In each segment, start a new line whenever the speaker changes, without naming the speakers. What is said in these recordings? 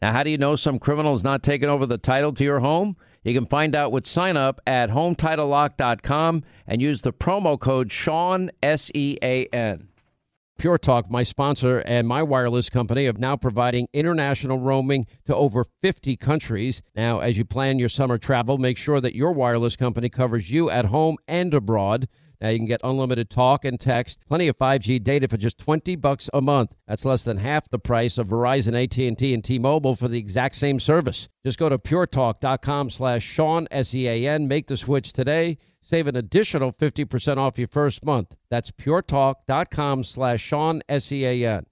Now, how do you know some criminal is not taking over the title to your home? You can find out with sign up at HometitleLock.com and use the promo code Sean, S E A N. Pure Talk, my sponsor and my wireless company, of now providing international roaming to over 50 countries. Now, as you plan your summer travel, make sure that your wireless company covers you at home and abroad. Now you can get unlimited talk and text, plenty of 5G data for just 20 bucks a month. That's less than half the price of Verizon, AT&T, and T-Mobile for the exact same service. Just go to puretalk.com slash Sean, S-E-A-N. Make the switch today. Save an additional 50% off your first month. That's puretalk.com slash Sean, S-E-A-N.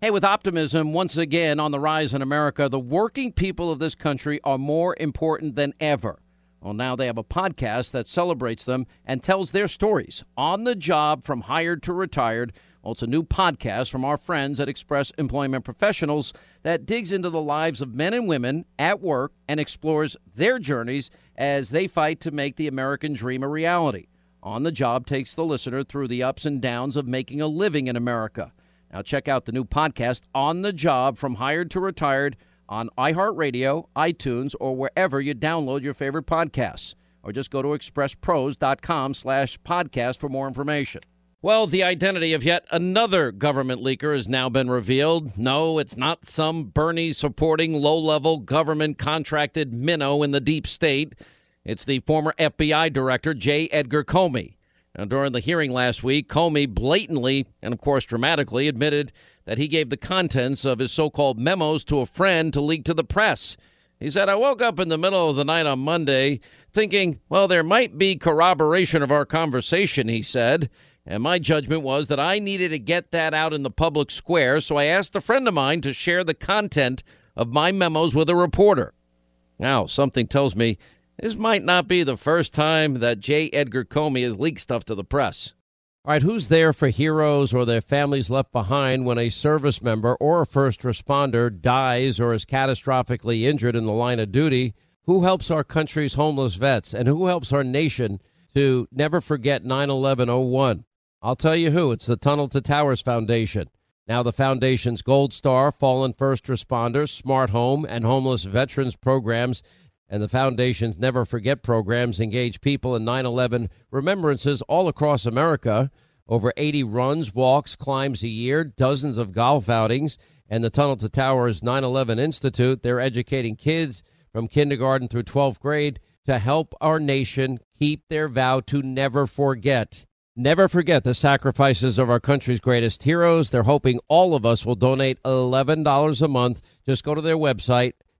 Hey, with optimism once again on the rise in America, the working people of this country are more important than ever. Well, now they have a podcast that celebrates them and tells their stories on the job from hired to retired. Well, it's a new podcast from our friends at Express Employment Professionals that digs into the lives of men and women at work and explores their journeys as they fight to make the American dream a reality. On the Job takes the listener through the ups and downs of making a living in America. Now, check out the new podcast, On the Job From Hired to Retired, on iHeartRadio, iTunes, or wherever you download your favorite podcasts. Or just go to expresspros.com slash podcast for more information. Well, the identity of yet another government leaker has now been revealed. No, it's not some Bernie supporting low level government contracted minnow in the deep state. It's the former FBI director, J. Edgar Comey. Now, during the hearing last week, Comey blatantly and, of course, dramatically admitted that he gave the contents of his so called memos to a friend to leak to the press. He said, I woke up in the middle of the night on Monday thinking, well, there might be corroboration of our conversation, he said. And my judgment was that I needed to get that out in the public square, so I asked a friend of mine to share the content of my memos with a reporter. Now, something tells me this might not be the first time that J. Edgar Comey has leaked stuff to the press. All right, who's there for heroes or their families left behind when a service member or a first responder dies or is catastrophically injured in the line of duty? Who helps our country's homeless vets and who helps our nation to never forget 9 11 01? I'll tell you who. It's the Tunnel to Towers Foundation. Now, the Foundation's Gold Star, Fallen First Responders, Smart Home, and Homeless Veterans programs and the Foundation's Never Forget programs engage people in 9 11 remembrances all across America. Over 80 runs, walks, climbs a year, dozens of golf outings, and the Tunnel to Towers 9 11 Institute. They're educating kids from kindergarten through 12th grade to help our nation keep their vow to never forget. Never forget the sacrifices of our country's greatest heroes. They're hoping all of us will donate $11 a month. Just go to their website,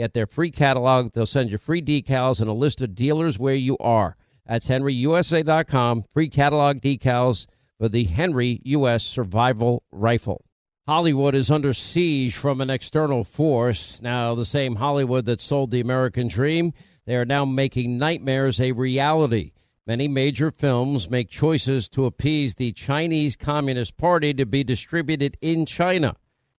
Get their free catalog. They'll send you free decals and a list of dealers where you are. That's henryusa.com. Free catalog decals for the Henry U.S. Survival Rifle. Hollywood is under siege from an external force. Now, the same Hollywood that sold the American dream, they are now making nightmares a reality. Many major films make choices to appease the Chinese Communist Party to be distributed in China.